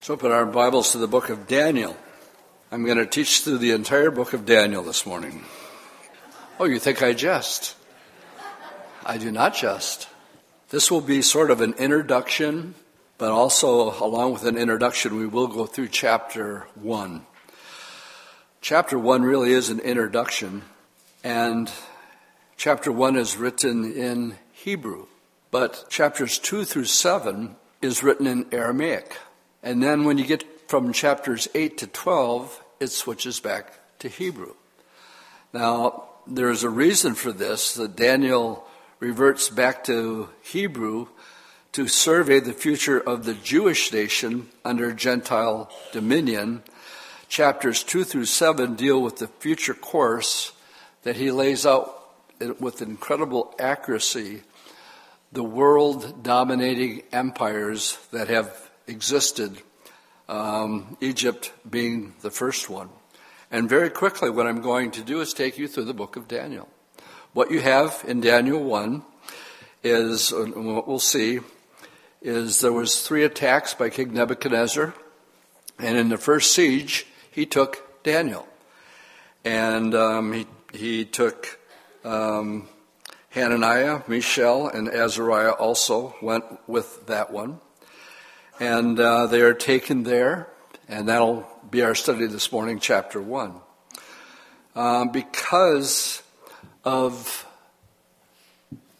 Let's open our Bibles to the book of Daniel. I'm going to teach through the entire book of Daniel this morning. Oh, you think I jest? I do not jest. This will be sort of an introduction, but also, along with an introduction, we will go through chapter 1. Chapter 1 really is an introduction, and chapter 1 is written in Hebrew, but chapters 2 through 7 is written in Aramaic. And then when you get from chapters 8 to 12, it switches back to Hebrew. Now, there's a reason for this that Daniel reverts back to Hebrew to survey the future of the Jewish nation under Gentile dominion. Chapters 2 through 7 deal with the future course that he lays out with incredible accuracy the world dominating empires that have existed, um, Egypt being the first one. And very quickly, what I'm going to do is take you through the book of Daniel. What you have in Daniel 1 is, what we'll see, is there was three attacks by King Nebuchadnezzar, and in the first siege, he took Daniel. And um, he, he took um, Hananiah, Mishael, and Azariah also went with that one. And uh, they are taken there, and that'll be our study this morning, chapter 1. Um, because of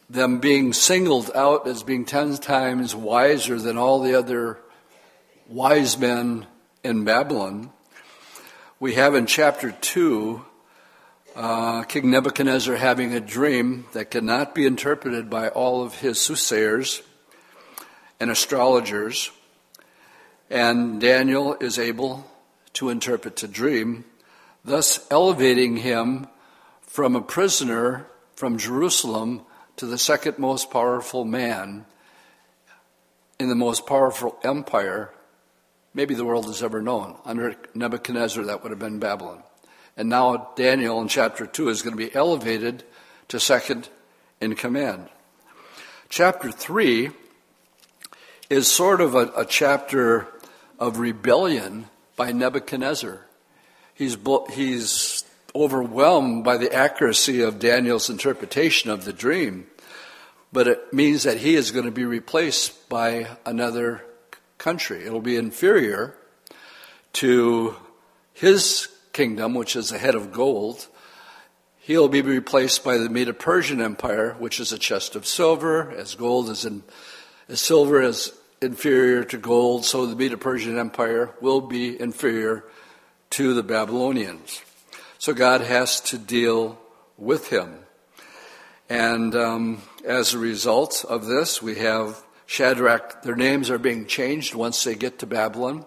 them being singled out as being ten times wiser than all the other wise men in Babylon, we have in chapter 2 uh, King Nebuchadnezzar having a dream that cannot be interpreted by all of his soothsayers and astrologers. And Daniel is able to interpret the dream, thus elevating him from a prisoner from Jerusalem to the second most powerful man in the most powerful empire maybe the world has ever known. Under Nebuchadnezzar, that would have been Babylon. And now Daniel in chapter 2 is going to be elevated to second in command. Chapter 3 is sort of a, a chapter of rebellion by Nebuchadnezzar. He's, he's overwhelmed by the accuracy of Daniel's interpretation of the dream, but it means that he is going to be replaced by another country. It'll be inferior to his kingdom, which is a head of gold. He'll be replaced by the Medo Persian Empire, which is a chest of silver, as gold is in, as silver is inferior to gold, so the Medo Persian Empire will be inferior to the Babylonians. So God has to deal with him. And um, as a result of this, we have Shadrach, their names are being changed once they get to Babylon.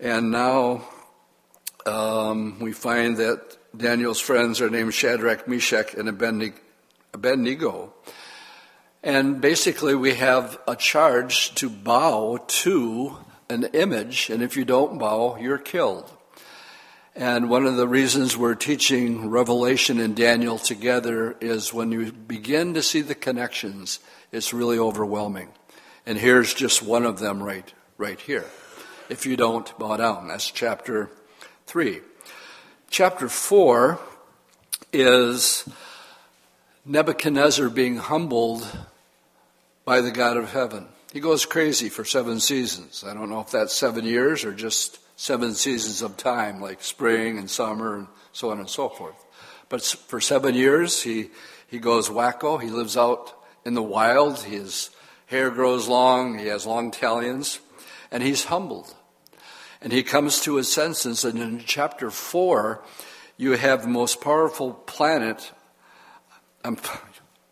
And now um, we find that Daniel's friends are named Shadrach, Meshach, and Abednego. And basically, we have a charge to bow to an image, and if you don't bow, you're killed. And one of the reasons we're teaching Revelation and Daniel together is when you begin to see the connections, it's really overwhelming. And here's just one of them right, right here. If you don't bow down, that's chapter 3. Chapter 4 is Nebuchadnezzar being humbled by the God of heaven. He goes crazy for seven seasons. I don't know if that's seven years or just seven seasons of time, like spring and summer and so on and so forth. But for seven years, he, he goes wacko. He lives out in the wild. His hair grows long. He has long talons. And he's humbled. And he comes to his senses. And in chapter four, you have the most powerful planet, um,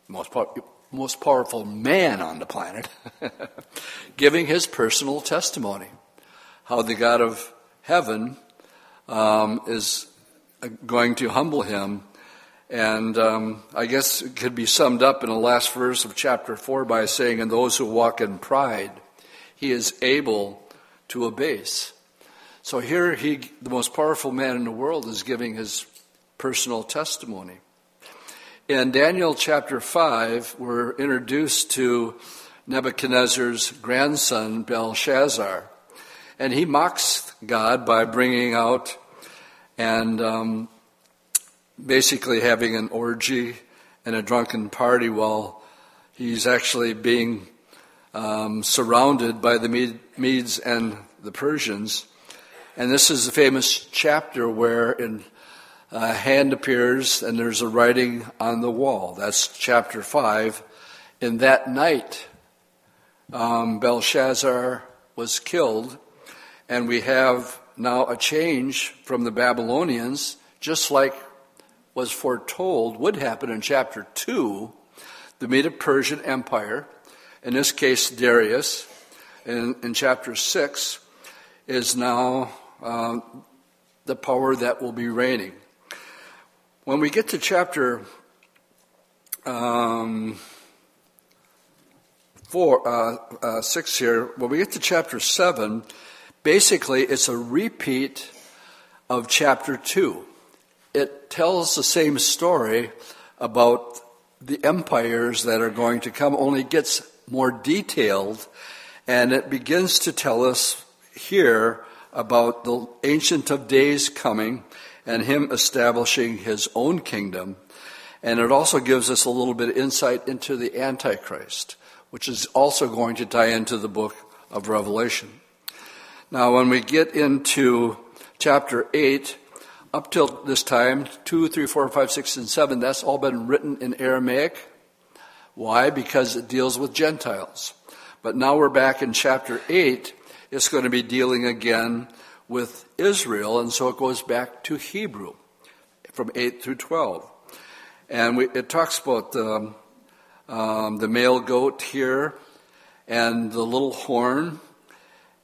most most powerful man on the planet, giving his personal testimony. How the God of heaven um, is going to humble him. And um, I guess it could be summed up in the last verse of chapter 4 by saying, And those who walk in pride, he is able to abase. So here, he, the most powerful man in the world, is giving his personal testimony. In Daniel chapter 5, we're introduced to Nebuchadnezzar's grandson, Belshazzar. and he mocks God by bringing out and um, basically having an orgy and a drunken party while he's actually being um, surrounded by the Medes and the Persians. And this is the famous chapter where in a hand appears and there's a writing on the wall. That's chapter 5. In that night, um, Belshazzar was killed, and we have now a change from the Babylonians, just like was foretold would happen in chapter 2, the Medo Persian Empire, in this case Darius, in, in chapter 6, is now uh, the power that will be reigning. When we get to chapter um, four, uh, uh, six here, when we get to chapter seven, basically it's a repeat of chapter two. It tells the same story about the empires that are going to come, only gets more detailed, and it begins to tell us here about the Ancient of Days coming and him establishing his own kingdom. And it also gives us a little bit of insight into the Antichrist, which is also going to tie into the book of Revelation. Now, when we get into chapter 8, up till this time, 2, 3, 4, 5, 6, and 7, that's all been written in Aramaic. Why? Because it deals with Gentiles. But now we're back in chapter 8. It's going to be dealing again with Israel, and so it goes back to Hebrew from 8 through 12. And we, it talks about the, um, the male goat here and the little horn,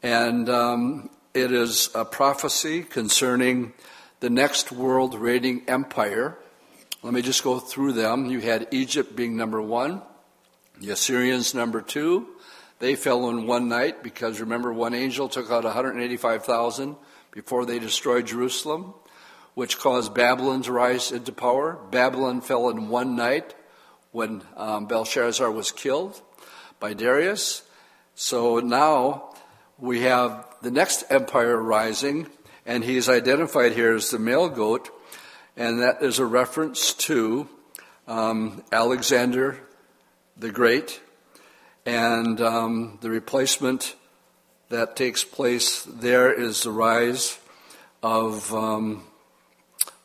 and um, it is a prophecy concerning the next world reigning empire. Let me just go through them. You had Egypt being number one, the Assyrians number two, they fell in one night because remember, one angel took out 185,000 before they destroyed Jerusalem, which caused Babylon to rise into power. Babylon fell in one night when um, Belshazzar was killed by Darius. So now we have the next empire rising, and he's identified here as the male goat, and that is a reference to um, Alexander the Great and um, the replacement that takes place there is the rise of um,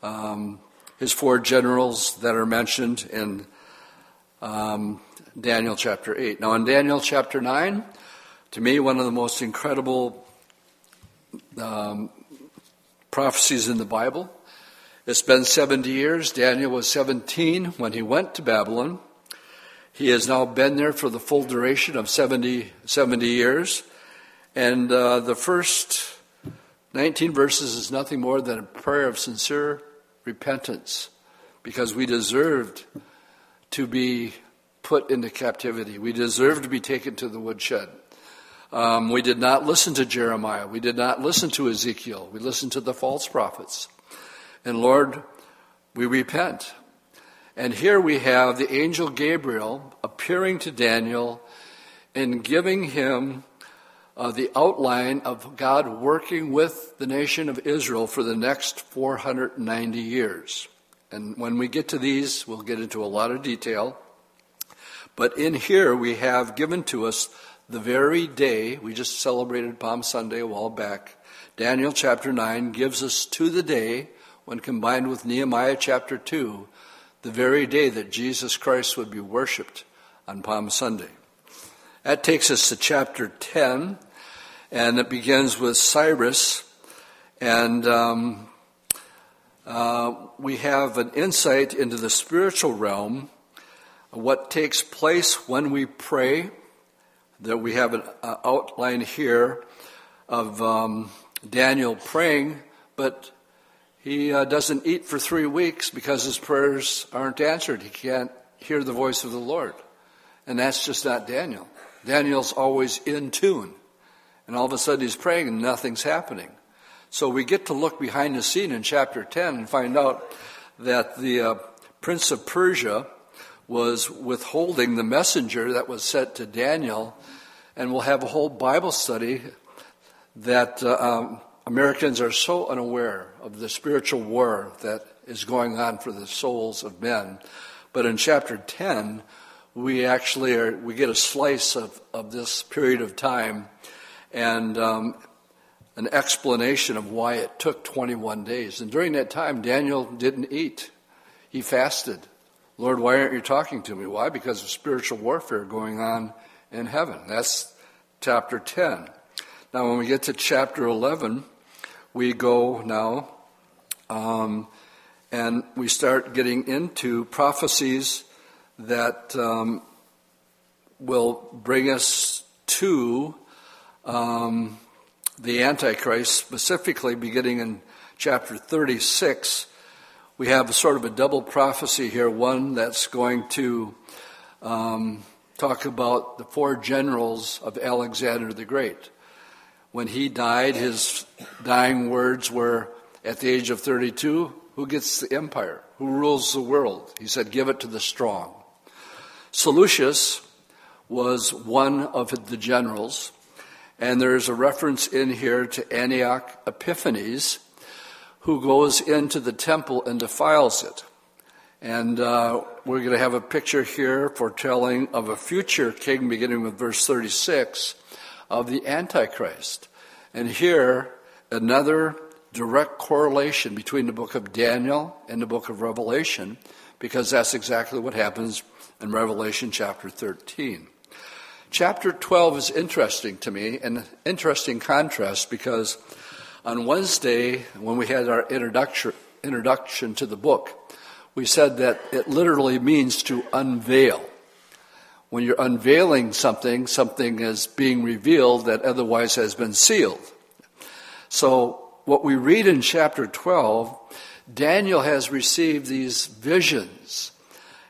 um, his four generals that are mentioned in um, Daniel chapter 8. Now, in Daniel chapter 9, to me, one of the most incredible um, prophecies in the Bible. It's been 70 years. Daniel was 17 when he went to Babylon. He has now been there for the full duration of 70, 70 years. And uh, the first 19 verses is nothing more than a prayer of sincere repentance because we deserved to be put into captivity. We deserved to be taken to the woodshed. Um, we did not listen to Jeremiah. We did not listen to Ezekiel. We listened to the false prophets. And Lord, we repent. And here we have the angel Gabriel appearing to Daniel and giving him uh, the outline of God working with the nation of Israel for the next 490 years. And when we get to these, we'll get into a lot of detail. But in here, we have given to us the very day, we just celebrated Palm Sunday a while back. Daniel chapter 9 gives us to the day, when combined with Nehemiah chapter 2, the very day that Jesus Christ would be worshiped on Palm Sunday. That takes us to chapter 10, and it begins with Cyrus. And um, uh, we have an insight into the spiritual realm, what takes place when we pray. That we have an uh, outline here of um, Daniel praying, but he uh, doesn't eat for three weeks because his prayers aren't answered. He can't hear the voice of the Lord. And that's just not Daniel. Daniel's always in tune. And all of a sudden he's praying and nothing's happening. So we get to look behind the scene in chapter 10 and find out that the uh, prince of Persia was withholding the messenger that was sent to Daniel. And we'll have a whole Bible study that uh, um, Americans are so unaware of the spiritual war that is going on for the souls of men. But in chapter 10, we actually are, we get a slice of, of this period of time and um, an explanation of why it took 21 days. And during that time, Daniel didn't eat. He fasted. Lord, why aren't you talking to me? Why? Because of spiritual warfare going on in heaven. That's chapter 10. Now, when we get to chapter 11, we go now um, and we start getting into prophecies that um, will bring us to um, the Antichrist, specifically beginning in chapter 36 we have sort of a double prophecy here one that's going to um, talk about the four generals of Alexander the Great. When he died, his dying words were at the age of 32 who gets the empire? Who rules the world? He said, Give it to the strong. Seleucus was one of the generals, and there's a reference in here to Antioch Epiphanes who goes into the temple and defiles it. And uh, we're going to have a picture here foretelling of a future king, beginning with verse 36, of the Antichrist. And here, another direct correlation between the book of Daniel and the book of Revelation, because that's exactly what happens in Revelation chapter 13. Chapter 12 is interesting to me, an interesting contrast because on Wednesday, when we had our introduction, introduction to the book, we said that it literally means to unveil. When you're unveiling something, something is being revealed that otherwise has been sealed. So, what we read in chapter 12, Daniel has received these visions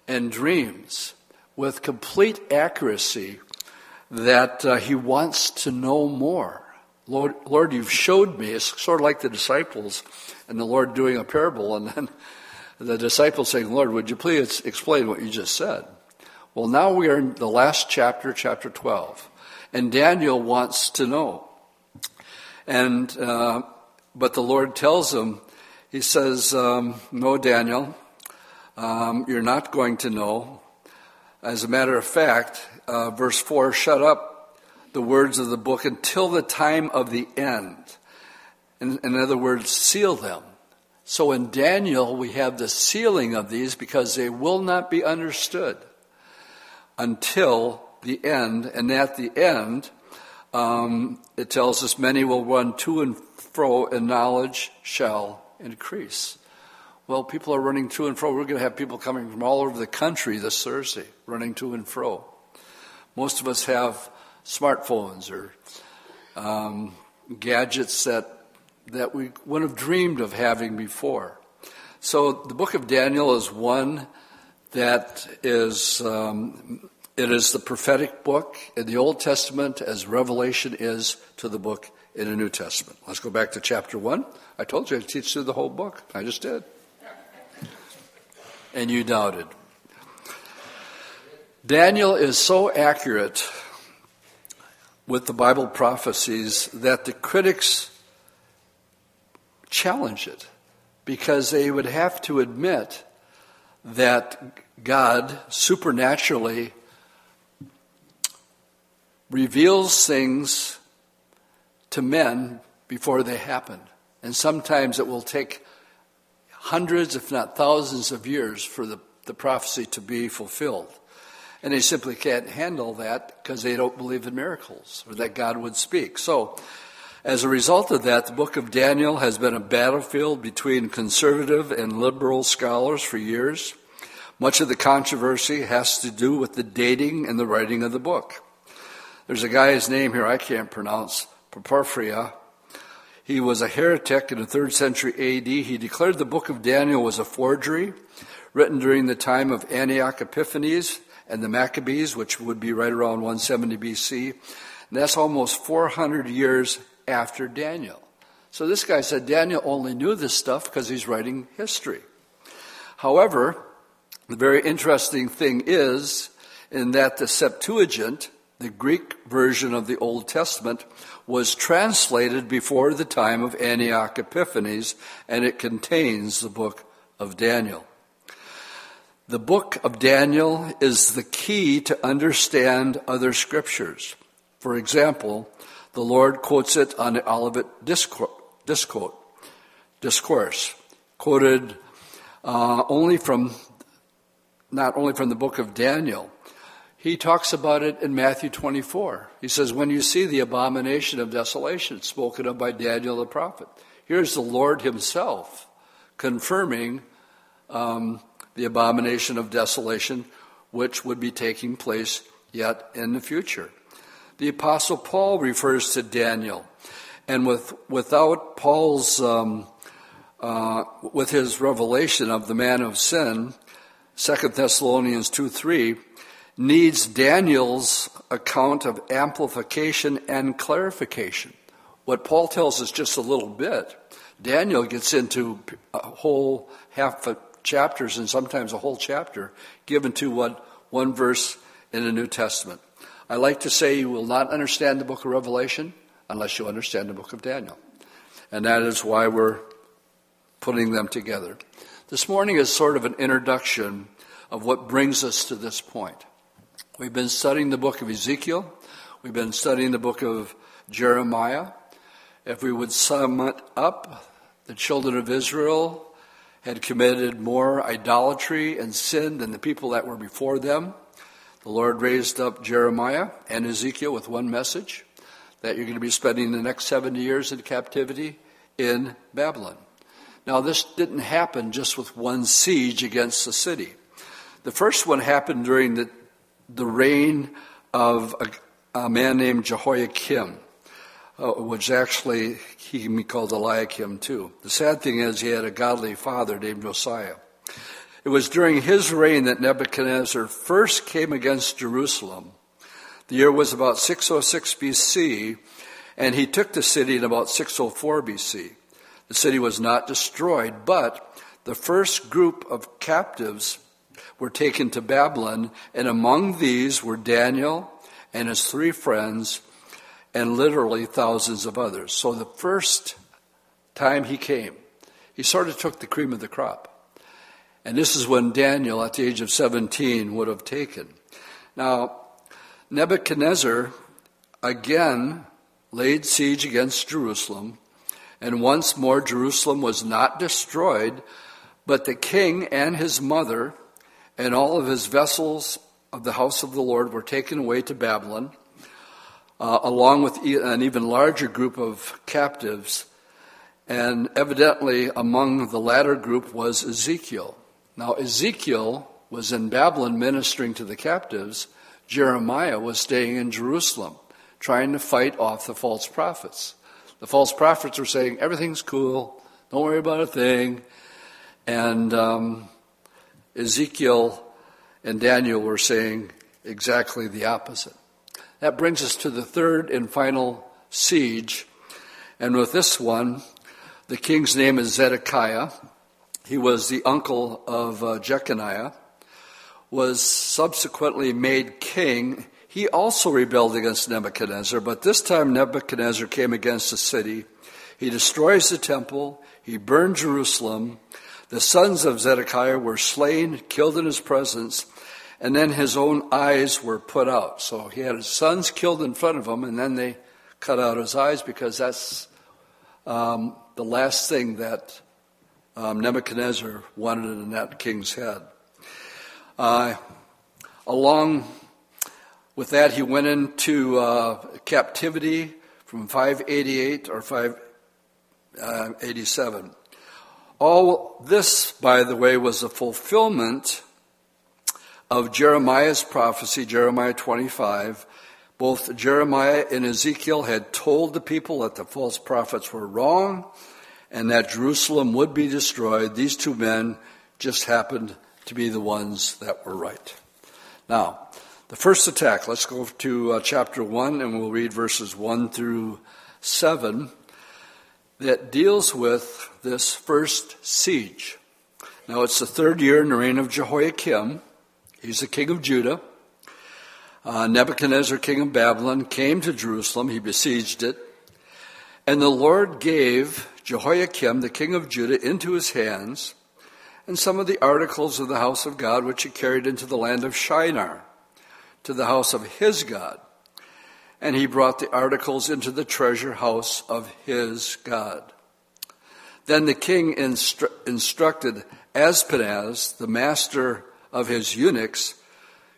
and dreams with complete accuracy that uh, he wants to know more. Lord, Lord, you've showed me. It's sort of like the disciples and the Lord doing a parable, and then the disciples saying, Lord, would you please explain what you just said? Well, now we are in the last chapter, chapter 12, and Daniel wants to know. And, uh, but the Lord tells him, He says, um, No, Daniel, um, you're not going to know. As a matter of fact, uh, verse 4 shut up the words of the book until the time of the end. In, in other words, seal them. So in Daniel, we have the sealing of these because they will not be understood until the end. And at the end, um, it tells us many will run to and fro, and knowledge shall increase. Well, people are running to and fro. We're going to have people coming from all over the country this Thursday, running to and fro. Most of us have smartphones or um, gadgets that that we wouldn't have dreamed of having before. So the book of Daniel is one that is um, it is the prophetic book in the Old Testament as Revelation is to the book in the New Testament. Let's go back to chapter one. I told you I'd teach through the whole book. I just did. And you doubted. Daniel is so accurate with the Bible prophecies that the critics challenge it because they would have to admit that God supernaturally reveals things to men before they happen. And sometimes it will take hundreds, if not thousands, of years for the, the prophecy to be fulfilled. And they simply can't handle that because they don't believe in miracles or that God would speak. So, as a result of that, the book of Daniel has been a battlefield between conservative and liberal scholars for years. Much of the controversy has to do with the dating and the writing of the book. There's a guy's name here I can't pronounce, Porphyria. He was a heretic in the third century AD. He declared the book of Daniel was a forgery written during the time of Antioch Epiphanes and the Maccabees, which would be right around 170 BC. And that's almost 400 years after Daniel. So this guy said Daniel only knew this stuff because he's writing history. However, the very interesting thing is in that the Septuagint, the Greek version of the Old Testament, was translated before the time of Antioch Epiphanes, and it contains the book of Daniel. The book of Daniel is the key to understand other scriptures. For example, the Lord quotes it on the Olivet Discourse, discourse quoted uh, only from, not only from the book of Daniel, he talks about it in Matthew 24. He says, When you see the abomination of desolation spoken of by Daniel the prophet, here's the Lord himself confirming um, the abomination of desolation, which would be taking place yet in the future. The Apostle Paul refers to Daniel, and with, without Paul's, um, uh, with his revelation of the man of sin, 2 Thessalonians 2 3, needs Daniel's account of amplification and clarification. What Paul tells us just a little bit, Daniel gets into a whole half chapters and sometimes a whole chapter given to what one verse in the New Testament. I like to say you will not understand the book of Revelation unless you understand the book of Daniel. And that is why we're putting them together. This morning is sort of an introduction of what brings us to this point. We've been studying the book of Ezekiel. We've been studying the book of Jeremiah. If we would sum it up, the children of Israel had committed more idolatry and sin than the people that were before them. The Lord raised up Jeremiah and Ezekiel with one message that you're going to be spending the next 70 years in captivity in Babylon. Now, this didn't happen just with one siege against the city. The first one happened during the the reign of a, a man named Jehoiakim, uh, which actually he can be called Eliakim too. The sad thing is he had a godly father named Josiah. It was during his reign that Nebuchadnezzar first came against Jerusalem. The year was about 606 BC, and he took the city in about 604 BC. The city was not destroyed, but the first group of captives were taken to Babylon, and among these were Daniel and his three friends, and literally thousands of others. So the first time he came, he sort of took the cream of the crop. And this is when Daniel, at the age of 17, would have taken. Now, Nebuchadnezzar again laid siege against Jerusalem, and once more Jerusalem was not destroyed, but the king and his mother and all of his vessels of the house of the Lord were taken away to Babylon, uh, along with an even larger group of captives. And evidently, among the latter group was Ezekiel. Now, Ezekiel was in Babylon ministering to the captives. Jeremiah was staying in Jerusalem, trying to fight off the false prophets. The false prophets were saying, everything's cool, don't worry about a thing. And um, Ezekiel and Daniel were saying exactly the opposite. That brings us to the third and final siege. And with this one, the king's name is Zedekiah. He was the uncle of uh, Jeconiah, was subsequently made king. He also rebelled against Nebuchadnezzar, but this time Nebuchadnezzar came against the city. He destroys the temple, he burned Jerusalem, the sons of Zedekiah were slain, killed in his presence, and then his own eyes were put out. So he had his sons killed in front of him, and then they cut out his eyes because that's um, the last thing that um, Nebuchadnezzar wanted in that king's head. Uh, along with that, he went into uh, captivity from 588 or 587. All this, by the way, was a fulfillment of Jeremiah's prophecy, Jeremiah 25. Both Jeremiah and Ezekiel had told the people that the false prophets were wrong and that Jerusalem would be destroyed. These two men just happened to be the ones that were right. Now, the first attack, let's go to uh, chapter 1 and we'll read verses 1 through 7 that deals with this first siege. Now, it's the third year in the reign of Jehoiakim. He's the king of Judah. uh, Nebuchadnezzar, king of Babylon, came to Jerusalem. He besieged it. And the Lord gave Jehoiakim, the king of Judah, into his hands, and some of the articles of the house of God, which he carried into the land of Shinar, to the house of his God. And he brought the articles into the treasure house of his God. Then the king instru- instructed Ashpenaz, the master of his eunuchs,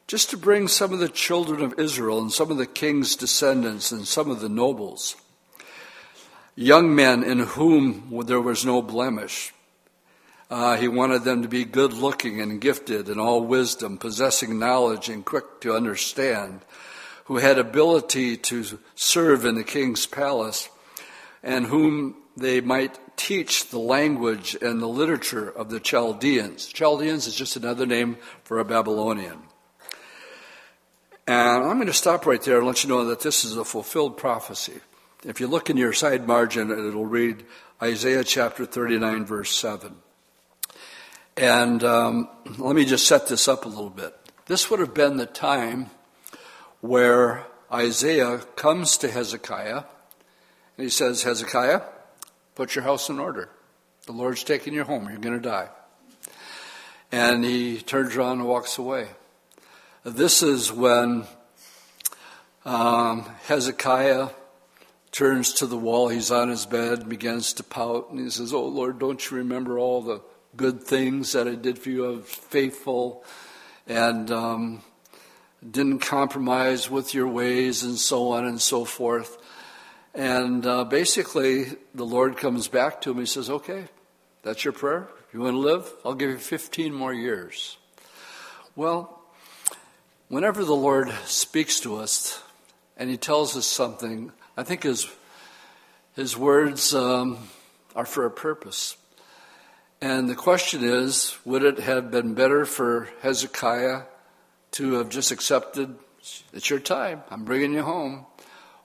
just to bring some of the children of Israel and some of the king's descendants and some of the nobles, young men in whom there was no blemish. Uh, he wanted them to be good looking and gifted in all wisdom, possessing knowledge and quick to understand, who had ability to serve in the king's palace, and whom they might teach the language and the literature of the Chaldeans. Chaldeans is just another name for a Babylonian. And I'm going to stop right there and let you know that this is a fulfilled prophecy. If you look in your side margin, it'll read Isaiah chapter 39, verse 7. And um, let me just set this up a little bit. This would have been the time where Isaiah comes to Hezekiah and he says, Hezekiah, Put your house in order. The Lord's taking you home. You're going to die. And he turns around and walks away. This is when um, Hezekiah turns to the wall. He's on his bed, begins to pout, and he says, Oh Lord, don't you remember all the good things that I did for you? I was faithful and um, didn't compromise with your ways, and so on and so forth. And uh, basically, the Lord comes back to him. He says, Okay, that's your prayer. You want to live? I'll give you 15 more years. Well, whenever the Lord speaks to us and he tells us something, I think his, his words um, are for a purpose. And the question is would it have been better for Hezekiah to have just accepted, it's your time, I'm bringing you home?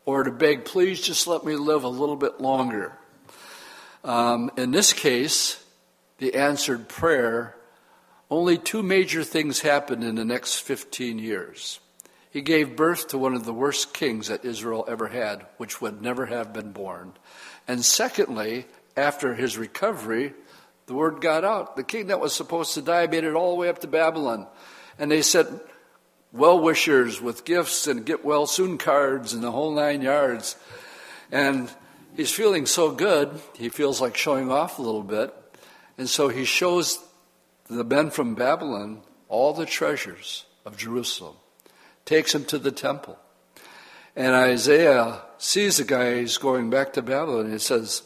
or to beg, please just let me live a little bit longer. Um, in this case, the answered prayer, only two major things happened in the next 15 years. He gave birth to one of the worst kings that Israel ever had, which would never have been born. And secondly, after his recovery, the word got out. The king that was supposed to die made it all the way up to Babylon. And they said, well wishers with gifts and get well soon cards and the whole nine yards. And he's feeling so good, he feels like showing off a little bit. And so he shows the men from Babylon all the treasures of Jerusalem, takes him to the temple. And Isaiah sees the guy, he's going back to Babylon, and he says,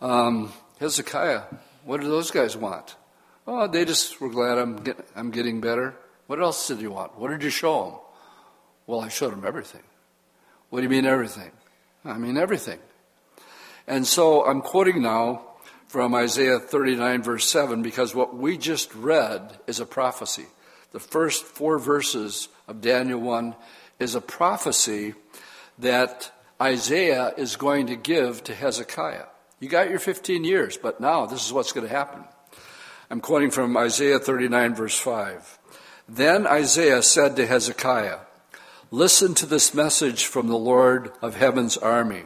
um, Hezekiah, what do those guys want? Oh, they just were glad I'm, get, I'm getting better. What else did you want? What did you show him? Well, I showed him everything. What do you mean everything? I mean everything. And so I'm quoting now from Isaiah 39, verse 7, because what we just read is a prophecy. The first four verses of Daniel 1 is a prophecy that Isaiah is going to give to Hezekiah. You got your 15 years, but now this is what's going to happen. I'm quoting from Isaiah 39, verse 5. Then Isaiah said to Hezekiah, Listen to this message from the Lord of heaven's army.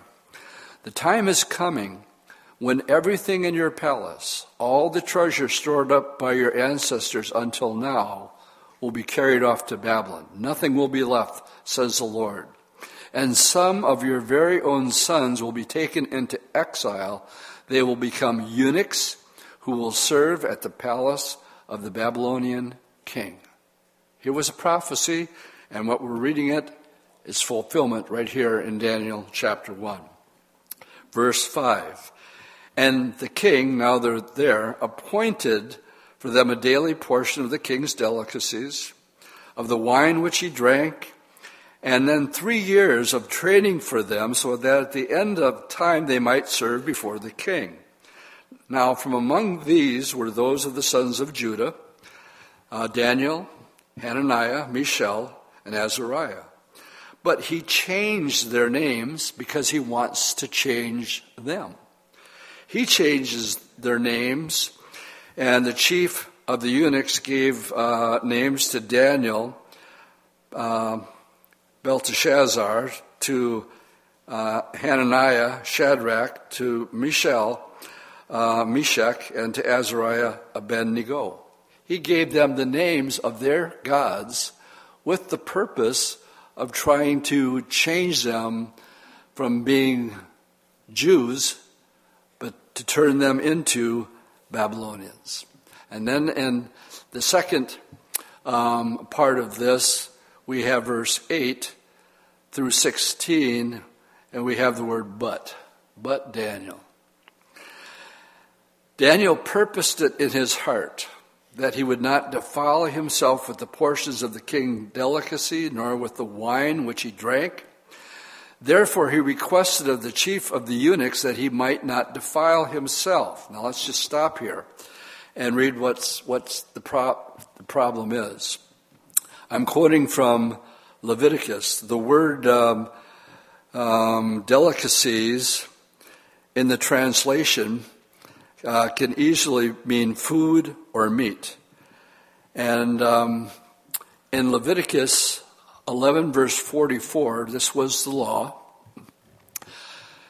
The time is coming when everything in your palace, all the treasure stored up by your ancestors until now, will be carried off to Babylon. Nothing will be left, says the Lord. And some of your very own sons will be taken into exile. They will become eunuchs who will serve at the palace of the Babylonian king. Here was a prophecy, and what we're reading it is fulfillment right here in Daniel chapter 1. Verse 5. And the king, now they're there, appointed for them a daily portion of the king's delicacies, of the wine which he drank, and then three years of training for them so that at the end of time they might serve before the king. Now, from among these were those of the sons of Judah uh, Daniel, Hananiah, Mishael, and Azariah. But he changed their names because he wants to change them. He changes their names, and the chief of the eunuchs gave uh, names to Daniel. Uh, Belteshazzar, to uh, Hananiah, Shadrach, to Mishael, uh, Meshach, and to Azariah, Abednego. He gave them the names of their gods with the purpose of trying to change them from being Jews, but to turn them into Babylonians. And then in the second um, part of this, we have verse 8 through 16, and we have the word but. But Daniel. Daniel purposed it in his heart that he would not defile himself with the portions of the king's delicacy, nor with the wine which he drank. Therefore, he requested of the chief of the eunuchs that he might not defile himself. Now, let's just stop here and read what's, what's the, the problem is. I'm quoting from Leviticus. The word um, um, delicacies in the translation uh, can easily mean food or meat. And um, in Leviticus 11, verse 44, this was the law. It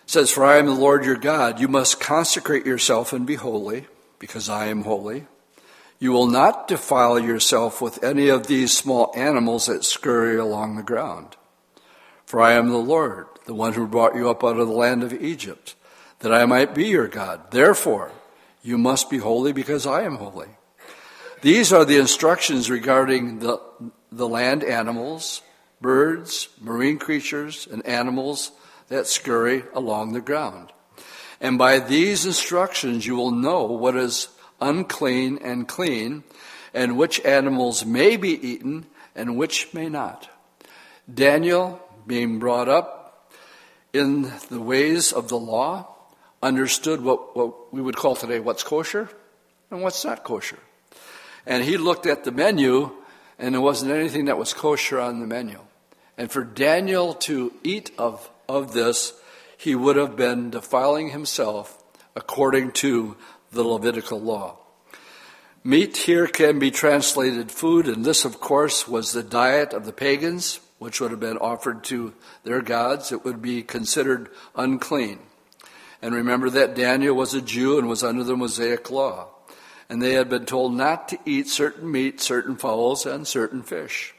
says, For I am the Lord your God. You must consecrate yourself and be holy, because I am holy. You will not defile yourself with any of these small animals that scurry along the ground. For I am the Lord, the one who brought you up out of the land of Egypt, that I might be your God. Therefore, you must be holy because I am holy. These are the instructions regarding the, the land animals, birds, marine creatures, and animals that scurry along the ground. And by these instructions, you will know what is unclean and clean, and which animals may be eaten and which may not. Daniel, being brought up in the ways of the law, understood what, what we would call today what's kosher and what's not kosher. And he looked at the menu, and there wasn't anything that was kosher on the menu. And for Daniel to eat of, of this, he would have been defiling himself according to the Levitical law. Meat here can be translated food, and this, of course, was the diet of the pagans, which would have been offered to their gods. It would be considered unclean. And remember that Daniel was a Jew and was under the Mosaic law. And they had been told not to eat certain meat, certain fowls, and certain fish.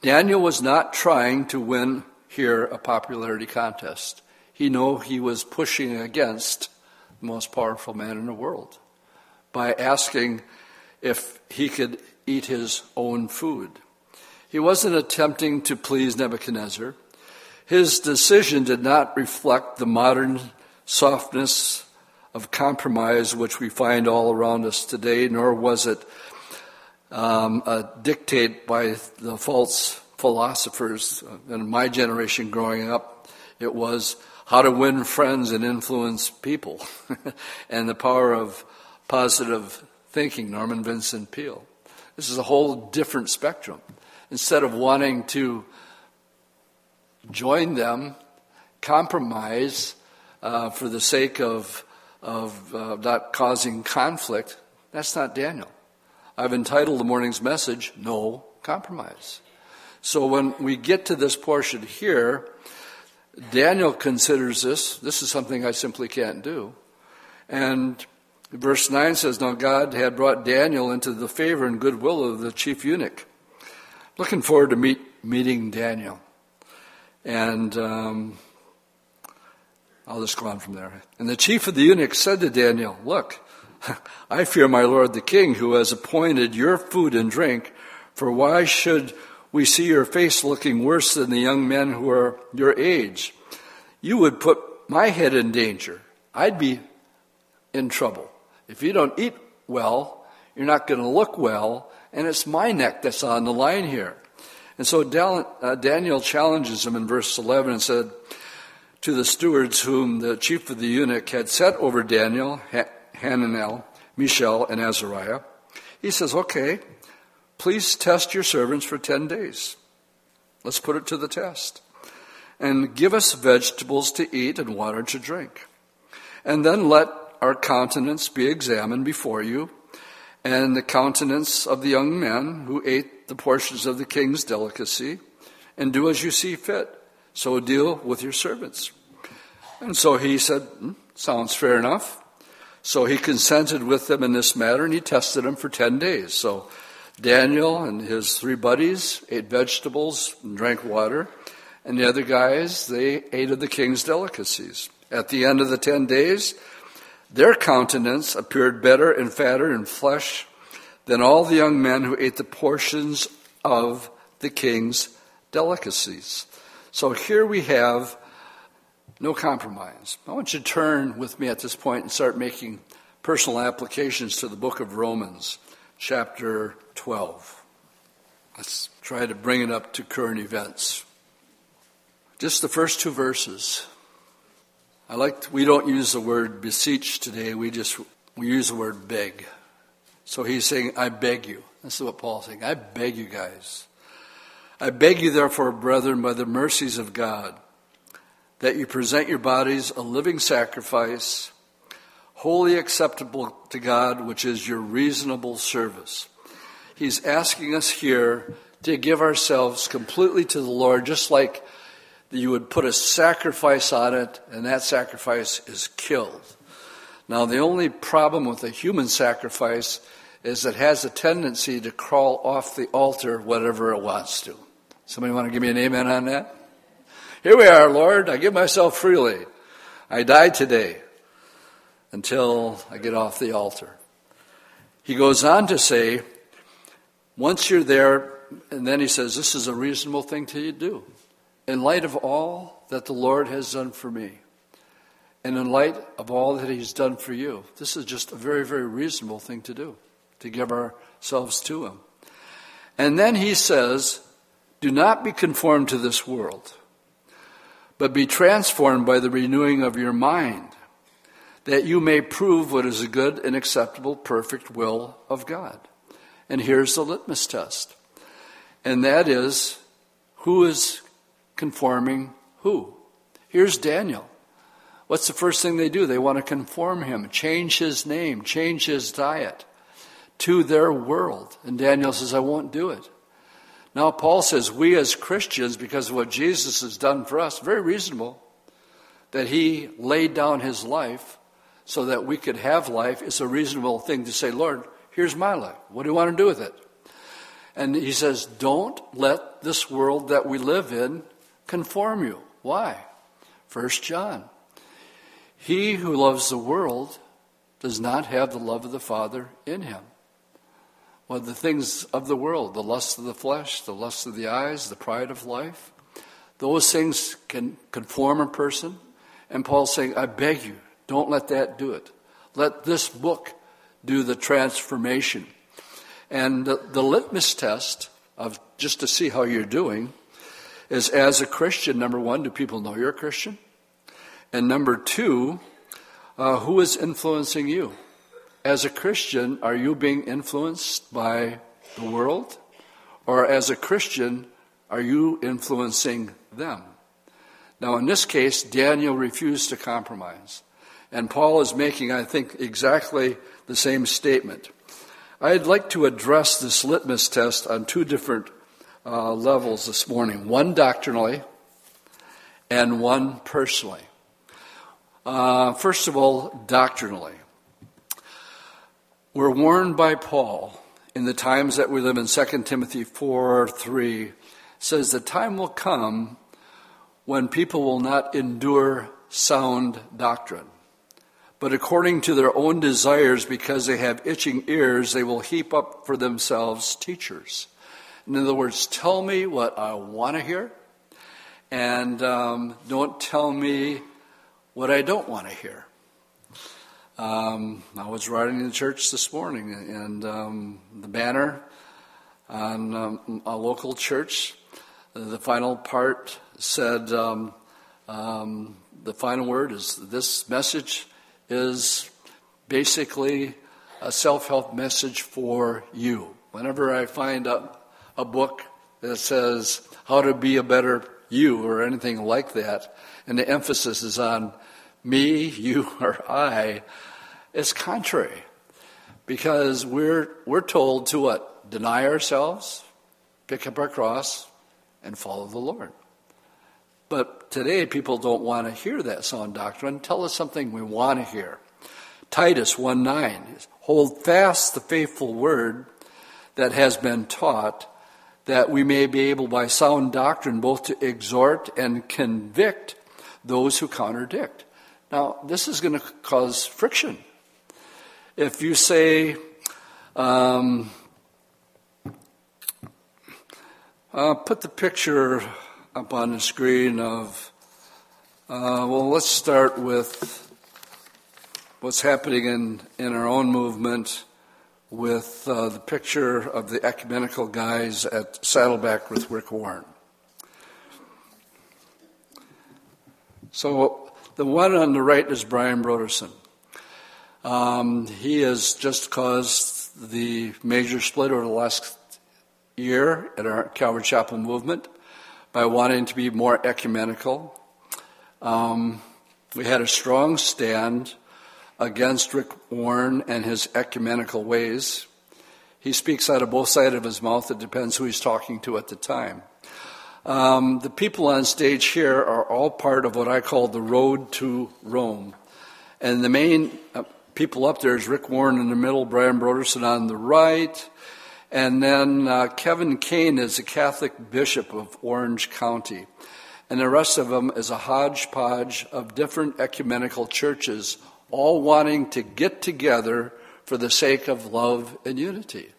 Daniel was not trying to win here a popularity contest. He knew he was pushing against the most powerful man in the world by asking if he could eat his own food. He wasn't attempting to please Nebuchadnezzar. His decision did not reflect the modern softness of compromise which we find all around us today, nor was it um, a dictate by the false philosophers. In my generation growing up, it was how to win friends and influence people, and the power of positive thinking, Norman Vincent Peale. This is a whole different spectrum. Instead of wanting to join them, compromise uh, for the sake of, of uh, not causing conflict, that's not Daniel. I've entitled the morning's message, No Compromise. So when we get to this portion here, Daniel considers this, this is something I simply can't do. And verse 9 says, Now God had brought Daniel into the favor and goodwill of the chief eunuch. Looking forward to meet, meeting Daniel. And um, I'll just go on from there. And the chief of the eunuchs said to Daniel, Look, I fear my lord the king, who has appointed your food and drink, for why should we see your face looking worse than the young men who are your age? You would put my head in danger. I'd be in trouble. If you don't eat well, you're not going to look well, and it's my neck that's on the line here. And so uh, Daniel challenges him in verse 11 and said to the stewards whom the chief of the eunuch had set over Daniel, Hananel, Mishael, and Azariah, he says, Okay, please test your servants for 10 days. Let's put it to the test. And give us vegetables to eat and water to drink. And then let our countenance be examined before you, and the countenance of the young men who ate the portions of the king's delicacy, and do as you see fit. So deal with your servants. And so he said, hmm, Sounds fair enough. So he consented with them in this matter and he tested them for 10 days. So Daniel and his three buddies ate vegetables and drank water. And the other guys, they ate of the king's delicacies. At the end of the 10 days, their countenance appeared better and fatter in flesh than all the young men who ate the portions of the king's delicacies. So here we have no compromise. I want you to turn with me at this point and start making personal applications to the book of Romans, chapter 12. Let's try to bring it up to current events. Just the first two verses. I like, we don't use the word beseech today, we just, we use the word beg. So he's saying, I beg you. This is what Paul's saying. I beg you guys. I beg you, therefore, brethren, by the mercies of God, that you present your bodies a living sacrifice, holy acceptable to God, which is your reasonable service. He's asking us here to give ourselves completely to the Lord, just like you would put a sacrifice on it, and that sacrifice is killed. Now, the only problem with a human sacrifice is it has a tendency to crawl off the altar whatever it wants to. Somebody want to give me an amen on that? Here we are, Lord. I give myself freely. I die today until I get off the altar. He goes on to say, once you're there, and then he says, this is a reasonable thing to do in light of all that the Lord has done for me, and in light of all that He's done for you, this is just a very, very reasonable thing to do, to give ourselves to Him. And then He says, Do not be conformed to this world, but be transformed by the renewing of your mind, that you may prove what is a good and acceptable, perfect will of God. And here's the litmus test. And that is, who is Conforming who? Here's Daniel. What's the first thing they do? They want to conform him, change his name, change his diet to their world. And Daniel says, I won't do it. Now, Paul says, we as Christians, because of what Jesus has done for us, very reasonable that he laid down his life so that we could have life. It's a reasonable thing to say, Lord, here's my life. What do you want to do with it? And he says, don't let this world that we live in conform you. Why? First John. He who loves the world does not have the love of the Father in him. Well, the things of the world, the lust of the flesh, the lust of the eyes, the pride of life, those things can conform a person. And Paul's saying, I beg you, don't let that do it. Let this book do the transformation. And the, the litmus test of just to see how you're doing is as a Christian, number one, do people know you're a Christian? And number two, uh, who is influencing you? As a Christian, are you being influenced by the world? Or as a Christian, are you influencing them? Now, in this case, Daniel refused to compromise. And Paul is making, I think, exactly the same statement. I'd like to address this litmus test on two different uh, levels this morning one doctrinally and one personally. Uh, first of all, doctrinally. We're warned by Paul in the times that we live in 2 Timothy 4 3 says the time will come when people will not endure sound doctrine. But according to their own desires, because they have itching ears, they will heap up for themselves teachers in other words, tell me what I want to hear, and um, don't tell me what I don't want to hear. Um, I was riding in the church this morning, and um, the banner on um, a local church, the final part said, um, um, the final word is this message is basically a self help message for you. Whenever I find a, a book that says how to be a better you or anything like that, and the emphasis is on me, you, or I, it's contrary. Because we're, we're told to what? Deny ourselves, pick up our cross, and follow the Lord. But today, people don't want to hear that sound doctrine. Tell us something we want to hear. Titus 1 9 Hold fast the faithful word that has been taught, that we may be able by sound doctrine both to exhort and convict those who contradict. Now, this is going to cause friction. If you say, um, uh, put the picture up on the screen of, uh, well, let's start with what's happening in, in our own movement with uh, the picture of the ecumenical guys at Saddleback with Rick Warren. So the one on the right is Brian Brodersen. Um, he has just caused the major split over the last year in our Calvary Chapel movement by wanting to be more ecumenical. Um, we had a strong stand against Rick Warren and his ecumenical ways. He speaks out of both sides of his mouth. It depends who he's talking to at the time. Um, the people on stage here are all part of what I call the road to Rome. And the main uh, people up there is Rick Warren in the middle, Brian Brodersen on the right, and then uh, Kevin Kane is a Catholic bishop of Orange County. And the rest of them is a hodgepodge of different ecumenical churches all wanting to get together for the sake of love and unity.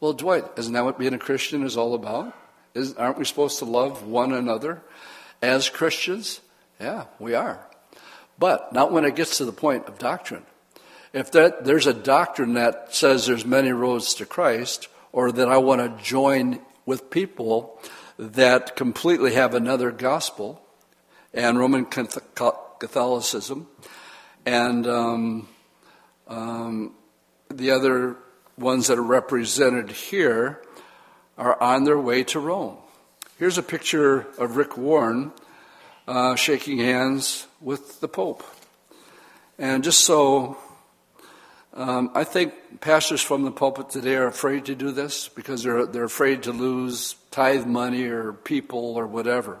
Well, Dwight, isn't that what being a Christian is all about? Isn't, aren't we supposed to love one another as Christians? Yeah, we are. But not when it gets to the point of doctrine. If that, there's a doctrine that says there's many roads to Christ, or that I want to join with people that completely have another gospel and Roman Catholicism, and um, um, the other ones that are represented here are on their way to Rome. Here's a picture of Rick Warren uh, shaking hands with the Pope. And just so um, I think pastors from the pulpit today are afraid to do this because they're, they're afraid to lose tithe money or people or whatever.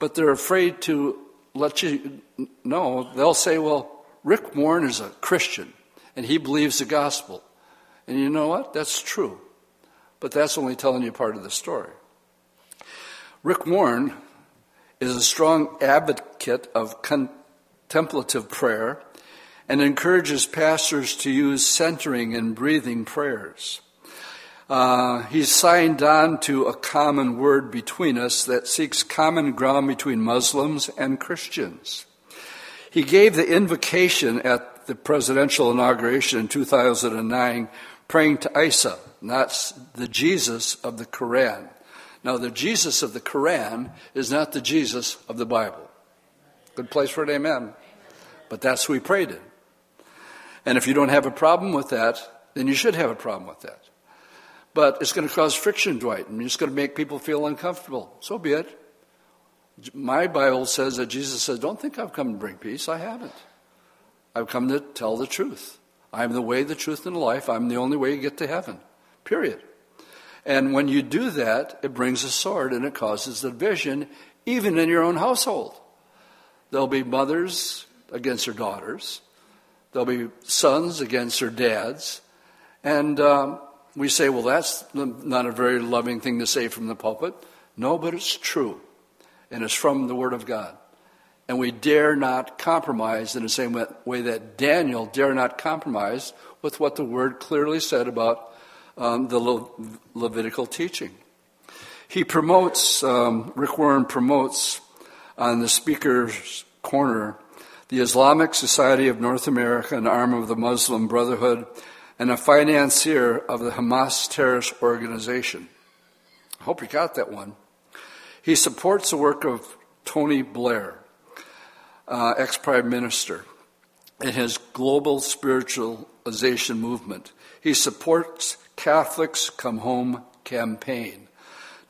But they're afraid to let you know, they'll say, well, Rick Warren is a Christian and he believes the gospel. And you know what? That's true. But that's only telling you part of the story. Rick Warren is a strong advocate of contemplative prayer and encourages pastors to use centering and breathing prayers. Uh, he's signed on to a common word between us that seeks common ground between Muslims and Christians. He gave the invocation at the presidential inauguration in 2009, praying to Isa, not the Jesus of the Quran. Now, the Jesus of the Quran is not the Jesus of the Bible. Good place for an amen. But that's who he prayed in. And if you don't have a problem with that, then you should have a problem with that. But it's going to cause friction, Dwight, and it's going to make people feel uncomfortable. So be it. My Bible says that Jesus says, Don't think I've come to bring peace. I haven't. I've come to tell the truth. I'm the way, the truth, and the life. I'm the only way you get to heaven. Period. And when you do that, it brings a sword and it causes division, even in your own household. There'll be mothers against their daughters, there'll be sons against their dads. And um, we say, well, that's not a very loving thing to say from the pulpit. No, but it's true. And it's from the Word of God. And we dare not compromise in the same way that Daniel dare not compromise with what the Word clearly said about um, the Le- Levitical teaching. He promotes, um, Rick Warren promotes on the speaker's corner the Islamic Society of North America, an arm of the Muslim Brotherhood, and a financier of the Hamas terrorist organization. I hope you got that one. He supports the work of Tony Blair, uh, ex prime minister, in his global spiritualization movement. He supports Catholics Come Home campaign.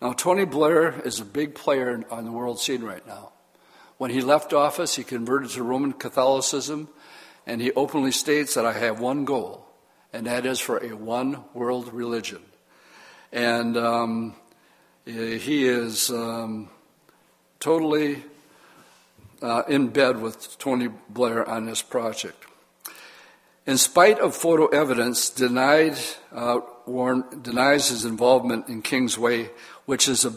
Now, Tony Blair is a big player on the world scene right now. When he left office, he converted to Roman Catholicism, and he openly states that I have one goal and that is for a one world religion. And um, He is um, totally uh, in bed with Tony Blair on this project. In spite of photo evidence, denied, uh, Warren denies his involvement in Kingsway, which is a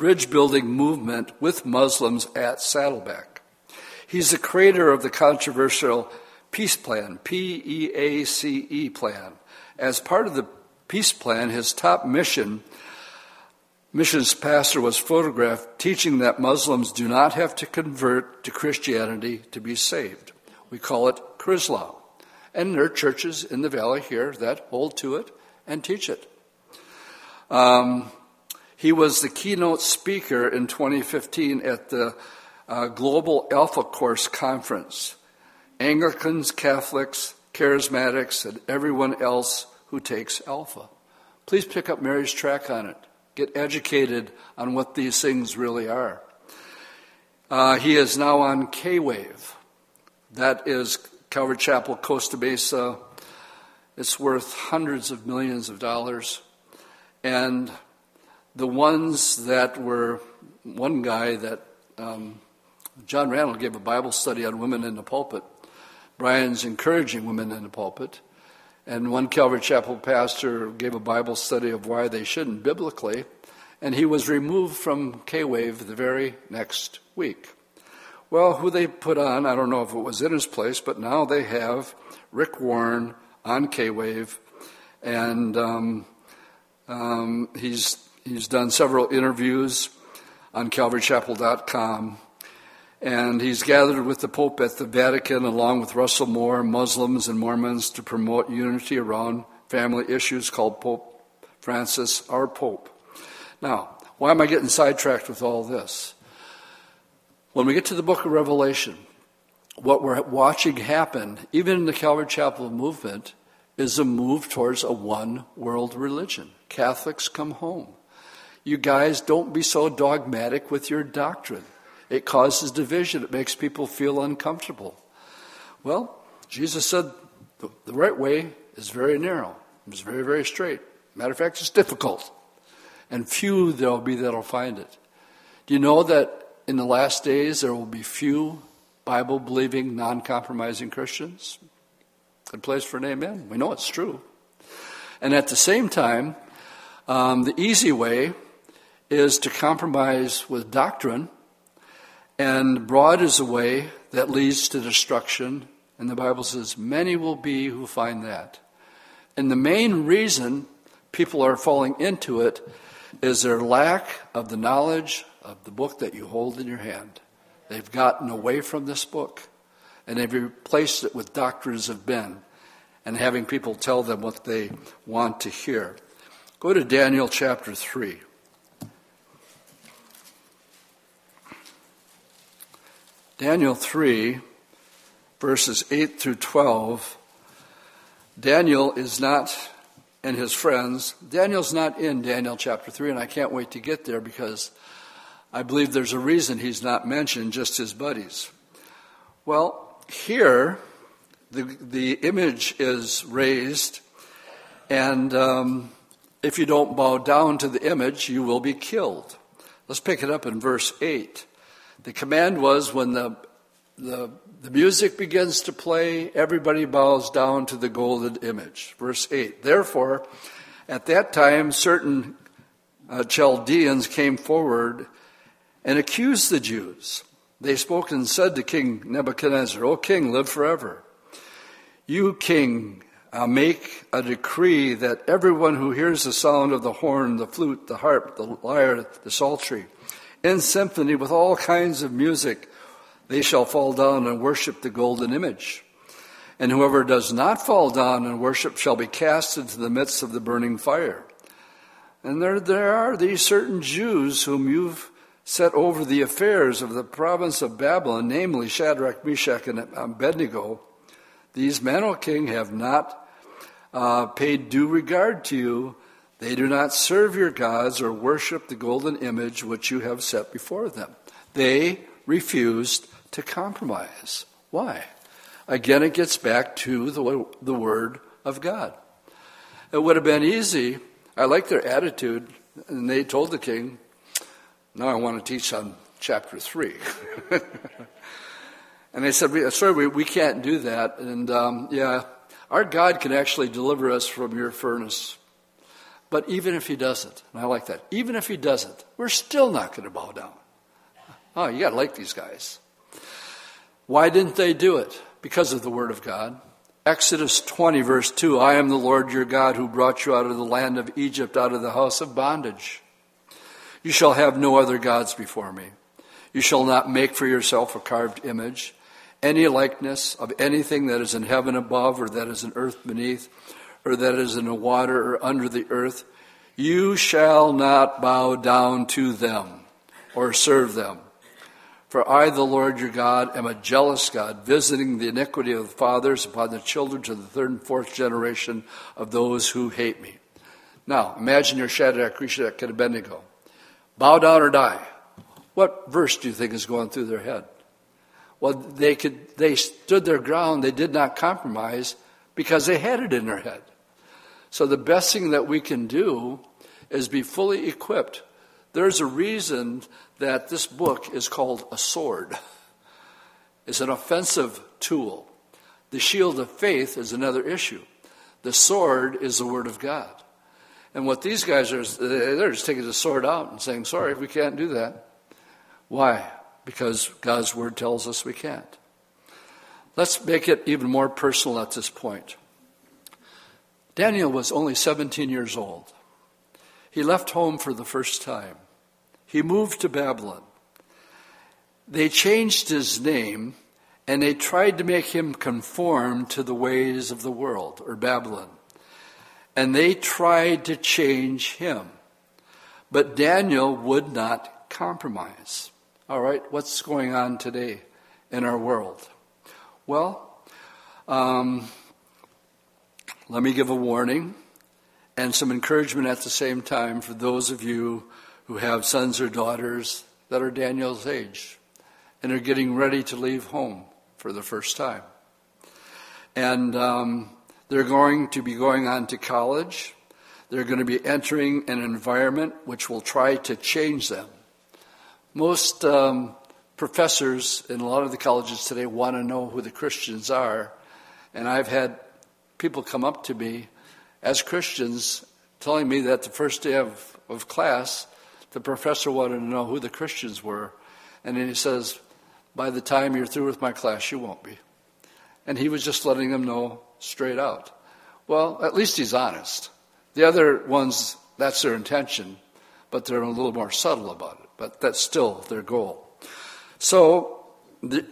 bridge building movement with Muslims at Saddleback. He's the creator of the controversial Peace Plan, P E A C E plan. As part of the Peace Plan, his top mission missions pastor was photographed teaching that Muslims do not have to convert to Christianity to be saved. We call it Chrislam. And there are churches in the valley here that hold to it and teach it. Um, he was the keynote speaker in 2015 at the uh, Global Alpha Course Conference. Anglicans, Catholics, Charismatics, and everyone else who takes Alpha. Please pick up Mary's track on it. Get educated on what these things really are. Uh, he is now on K Wave. That is Calvary Chapel, Costa Mesa. It's worth hundreds of millions of dollars. And the ones that were, one guy that, um, John Randall gave a Bible study on women in the pulpit. Brian's encouraging women in the pulpit. And one Calvary Chapel pastor gave a Bible study of why they shouldn't biblically, and he was removed from K Wave the very next week. Well, who they put on, I don't know if it was in his place, but now they have Rick Warren on K Wave, and um, um, he's he's done several interviews on CalvaryChapel.com and he's gathered with the Pope at the Vatican, along with Russell Moore, Muslims, and Mormons to promote unity around family issues called Pope Francis, our Pope. Now, why am I getting sidetracked with all this? When we get to the book of Revelation, what we're watching happen, even in the Calvary Chapel movement, is a move towards a one world religion. Catholics come home. You guys don't be so dogmatic with your doctrine. It causes division. It makes people feel uncomfortable. Well, Jesus said the, the right way is very narrow. It's very, very straight. Matter of fact, it's difficult. And few there'll be that'll find it. Do you know that in the last days there will be few Bible believing, non compromising Christians? Good place for an amen. We know it's true. And at the same time, um, the easy way is to compromise with doctrine and broad is a way that leads to destruction. And the Bible says, many will be who find that. And the main reason people are falling into it is their lack of the knowledge of the book that you hold in your hand. They've gotten away from this book and they've replaced it with doctrines of men and having people tell them what they want to hear. Go to Daniel chapter 3. Daniel 3, verses 8 through 12, Daniel is not, and his friends, Daniel's not in Daniel chapter 3, and I can't wait to get there because I believe there's a reason he's not mentioned, just his buddies. Well, here, the, the image is raised, and um, if you don't bow down to the image, you will be killed. Let's pick it up in verse 8. The command was when the, the, the music begins to play, everybody bows down to the golden image. Verse 8. Therefore, at that time, certain uh, Chaldeans came forward and accused the Jews. They spoke and said to King Nebuchadnezzar, O king, live forever. You, king, uh, make a decree that everyone who hears the sound of the horn, the flute, the harp, the lyre, the psaltery, in symphony with all kinds of music, they shall fall down and worship the golden image. And whoever does not fall down and worship shall be cast into the midst of the burning fire. And there, there are these certain Jews whom you've set over the affairs of the province of Babylon, namely Shadrach, Meshach, and Abednego. These men, O king, have not uh, paid due regard to you, they do not serve your gods or worship the golden image which you have set before them. They refused to compromise. Why? Again, it gets back to the, the Word of God. It would have been easy. I like their attitude. And they told the king, Now I want to teach on chapter 3. and they said, Sorry, we, we can't do that. And um, yeah, our God can actually deliver us from your furnace. But even if he doesn't, and I like that, even if he doesn't, we're still not going to bow down. Oh, you got to like these guys. Why didn't they do it? Because of the Word of God. Exodus 20, verse 2 I am the Lord your God who brought you out of the land of Egypt, out of the house of bondage. You shall have no other gods before me. You shall not make for yourself a carved image, any likeness of anything that is in heaven above, or that is in earth beneath, or that is in the water or under the earth. You shall not bow down to them or serve them. For I, the Lord you're God, am a jealous God, visiting the iniquity of the fathers upon the children to the third and fourth generation of those who hate me. Now, imagine your Shadrach, Meshach, and Abednego. Bow down or die. What verse do you think is going through their head? Well, they could, they stood their ground. They did not compromise because they had it in their head. So the best thing that we can do is be fully equipped. There's a reason that this book is called a sword. It's an offensive tool. The shield of faith is another issue. The sword is the word of God. And what these guys are, they're just taking the sword out and saying, sorry, we can't do that. Why? Because God's word tells us we can't. Let's make it even more personal at this point. Daniel was only 17 years old. He left home for the first time. He moved to Babylon. They changed his name and they tried to make him conform to the ways of the world or Babylon. And they tried to change him. But Daniel would not compromise. All right, what's going on today in our world? Well, um, let me give a warning and some encouragement at the same time for those of you who have sons or daughters that are Daniel's age and are getting ready to leave home for the first time. And um, they're going to be going on to college. They're going to be entering an environment which will try to change them. Most um, professors in a lot of the colleges today want to know who the Christians are. And I've had people come up to me as Christians telling me that the first day of, of class, the professor wanted to know who the Christians were. And then he says, By the time you're through with my class, you won't be. And he was just letting them know straight out. Well, at least he's honest. The other ones, that's their intention, but they're a little more subtle about it. But that's still their goal. So the,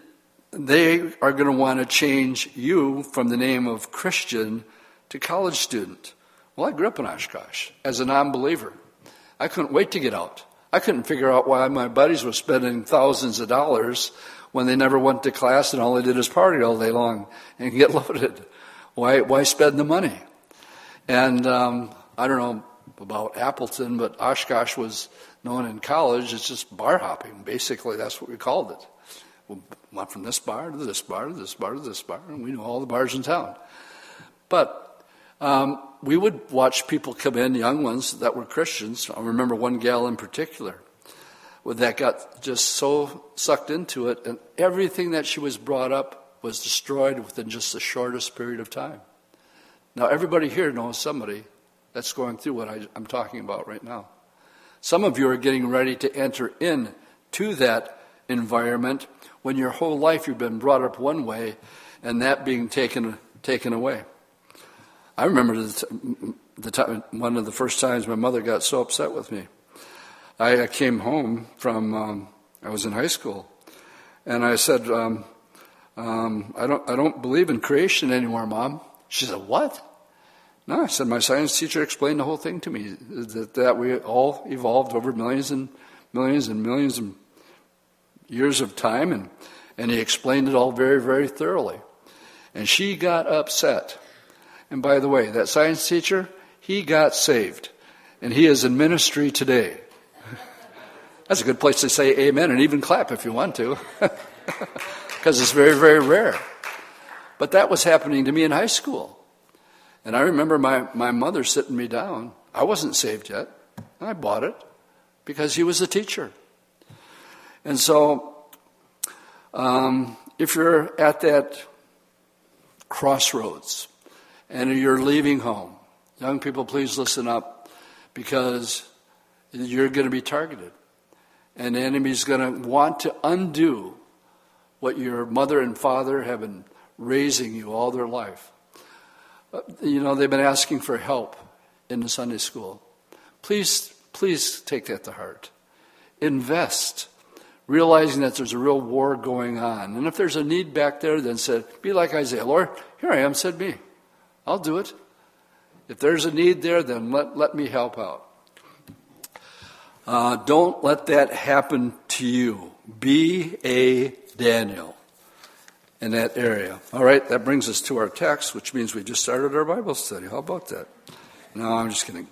they are going to want to change you from the name of Christian to college student. Well, I grew up in Oshkosh as a non believer. I couldn't wait to get out. I couldn't figure out why my buddies were spending thousands of dollars when they never went to class and all they did was party all day long and get loaded. Why, why spend the money? And um, I don't know about Appleton, but Oshkosh was known in college as just bar hopping. Basically, that's what we called it. We went from this bar to this bar to this bar to this bar, and we knew all the bars in town. But um, we would watch people come in, young ones that were Christians. I remember one gal in particular that got just so sucked into it, and everything that she was brought up was destroyed within just the shortest period of time. Now, everybody here knows somebody that's going through what I, am talking about right now. Some of you are getting ready to enter in to that environment when your whole life you've been brought up one way and that being taken, taken away. I remember the, the time, one of the first times my mother got so upset with me. I came home from, um, I was in high school, and I said, um, um, I, don't, I don't believe in creation anymore, Mom. She said, What? No, I said, My science teacher explained the whole thing to me that, that we all evolved over millions and millions and millions of years of time, and, and he explained it all very, very thoroughly. And she got upset. And by the way, that science teacher, he got saved. And he is in ministry today. That's a good place to say amen and even clap if you want to. Because it's very, very rare. But that was happening to me in high school. And I remember my, my mother sitting me down. I wasn't saved yet. I bought it because he was a teacher. And so, um, if you're at that crossroads and you're leaving home, young people, please listen up because you're going to be targeted. And the enemy's going to want to undo what your mother and father have been raising you all their life. Uh, you know, they've been asking for help in the Sunday school. Please, please take that to heart. Invest, realizing that there's a real war going on. And if there's a need back there, then said, be like Isaiah, Lord, here I am, said me. I'll do it. If there's a need there, then let, let me help out. Uh, don't let that happen to you. Be a Daniel in that area. All right, that brings us to our text, which means we just started our Bible study. How about that? No, I'm just kidding.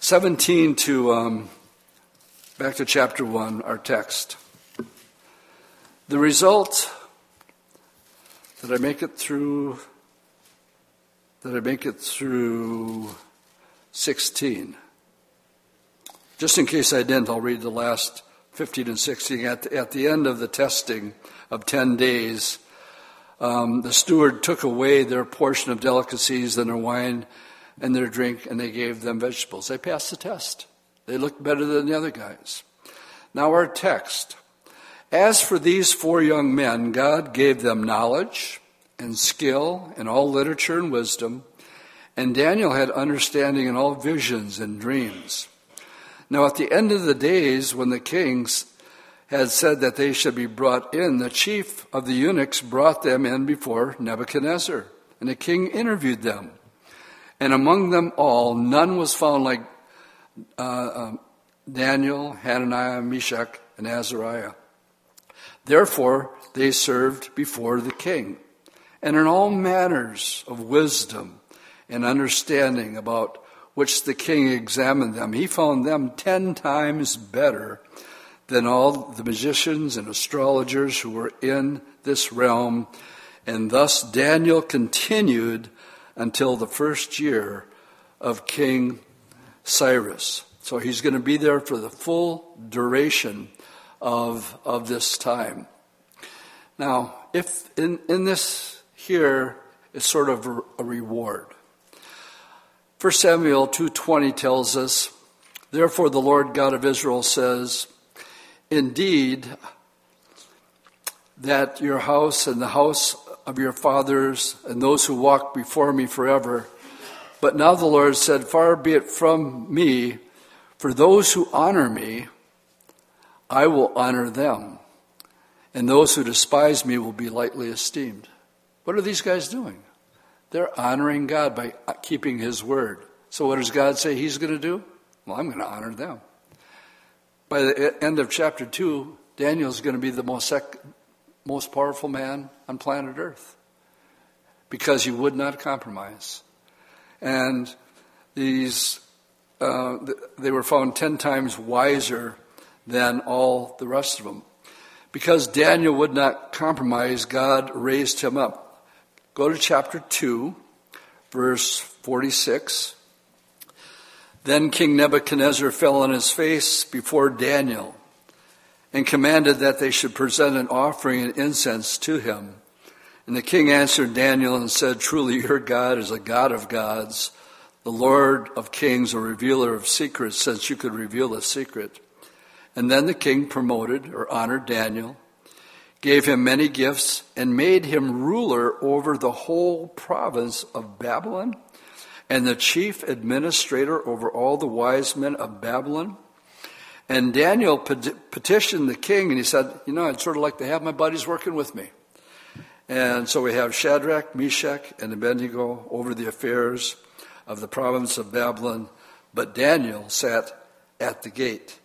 17 to um, back to chapter 1, our text. The result that I make it through that I make it through 16. Just in case I didn't, I'll read the last 15 and 16. At the, at the end of the testing of 10 days, um, the steward took away their portion of delicacies and their wine and their drink, and they gave them vegetables. They passed the test. They looked better than the other guys. Now, our text. As for these four young men, God gave them knowledge and skill in all literature and wisdom, and Daniel had understanding in all visions and dreams. Now, at the end of the days, when the kings had said that they should be brought in, the chief of the eunuchs brought them in before Nebuchadnezzar. And the king interviewed them. And among them all, none was found like uh, uh, Daniel, Hananiah, Meshach, and Azariah. Therefore, they served before the king. And in all matters of wisdom and understanding about which the king examined them, he found them ten times better than all the magicians and astrologers who were in this realm. And thus Daniel continued until the first year of King Cyrus. So he's going to be there for the full duration of, of this time. Now, if in, in this here is sort of a, reward. 1 Samuel 2:20 tells us, "Therefore the Lord God of Israel says, Indeed, that your house and the house of your fathers and those who walk before me forever. But now the Lord said, Far be it from me, for those who honor me, I will honor them, and those who despise me will be lightly esteemed. What are these guys doing? They're honoring God by keeping His word. So, what does God say He's going to do? Well, I'm going to honor them. By the end of chapter 2, Daniel is going to be the most, sec- most powerful man on planet Earth because he would not compromise. And these, uh, they were found 10 times wiser than all the rest of them. Because Daniel would not compromise, God raised him up. Go to chapter 2, verse 46. Then King Nebuchadnezzar fell on his face before Daniel and commanded that they should present an offering and incense to him. And the king answered Daniel and said, Truly, your God is a God of gods, the Lord of kings, a revealer of secrets, since you could reveal a secret. And then the king promoted or honored Daniel, gave him many gifts, and made him ruler over the whole province of Babylon and the chief administrator over all the wise men of Babylon. And Daniel petitioned the king and he said, You know, I'd sort of like to have my buddies working with me. And so we have Shadrach, Meshach, and Abednego over the affairs of the province of Babylon, but Daniel sat at the gate.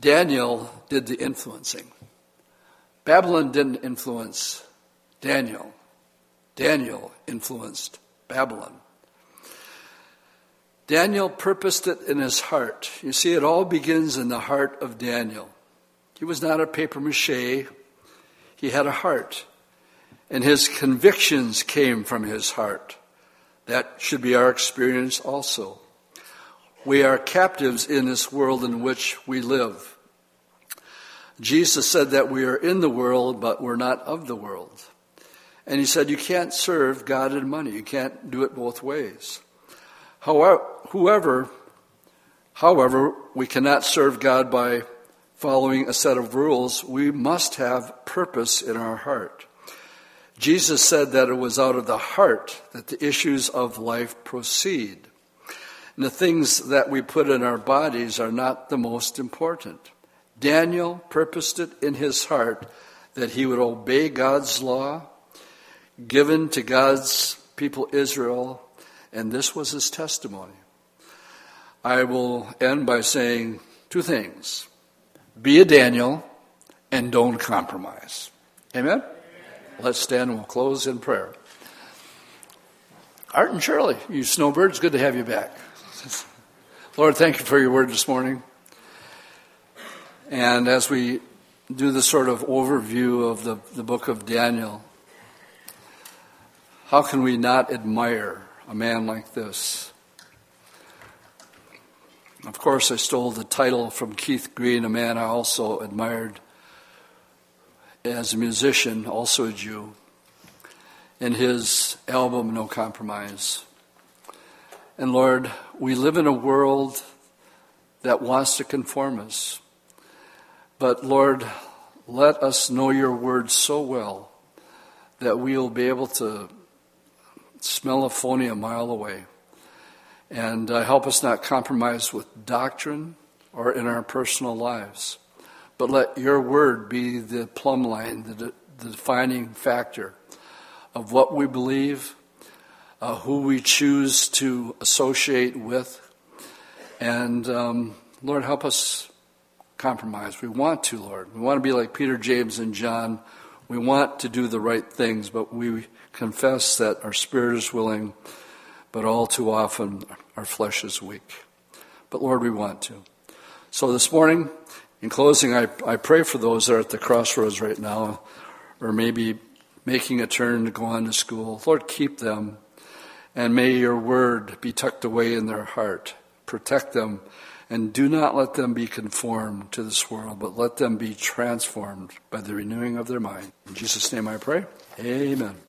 Daniel did the influencing. Babylon didn't influence Daniel. Daniel influenced Babylon. Daniel purposed it in his heart. You see, it all begins in the heart of Daniel. He was not a paper mache, he had a heart. And his convictions came from his heart. That should be our experience also. We are captives in this world in which we live. Jesus said that we are in the world, but we're not of the world. And he said, You can't serve God and money. You can't do it both ways. However, whoever, however, we cannot serve God by following a set of rules. We must have purpose in our heart. Jesus said that it was out of the heart that the issues of life proceed. And the things that we put in our bodies are not the most important. Daniel purposed it in his heart that he would obey God's law given to God's people Israel, and this was his testimony. I will end by saying two things be a Daniel and don't compromise. Amen? Let's stand and we'll close in prayer. Art and Shirley, you snowbirds, good to have you back. Lord, thank you for your word this morning. And as we do this sort of overview of the, the book of Daniel, how can we not admire a man like this? Of course, I stole the title from Keith Green, a man I also admired as a musician, also a Jew, in his album No Compromise. And Lord, we live in a world that wants to conform us. But Lord, let us know your word so well that we'll be able to smell a phony a mile away. And uh, help us not compromise with doctrine or in our personal lives. But let your word be the plumb line, the, the defining factor of what we believe, uh, who we choose to associate with. And um, Lord, help us compromise. We want to, Lord. We want to be like Peter, James, and John. We want to do the right things, but we confess that our spirit is willing, but all too often our flesh is weak. But Lord, we want to. So this morning, in closing, I, I pray for those that are at the crossroads right now, or maybe making a turn to go on to school. Lord, keep them, and may your word be tucked away in their heart. Protect them, and do not let them be conformed to this world, but let them be transformed by the renewing of their mind. In Jesus' name I pray. Amen.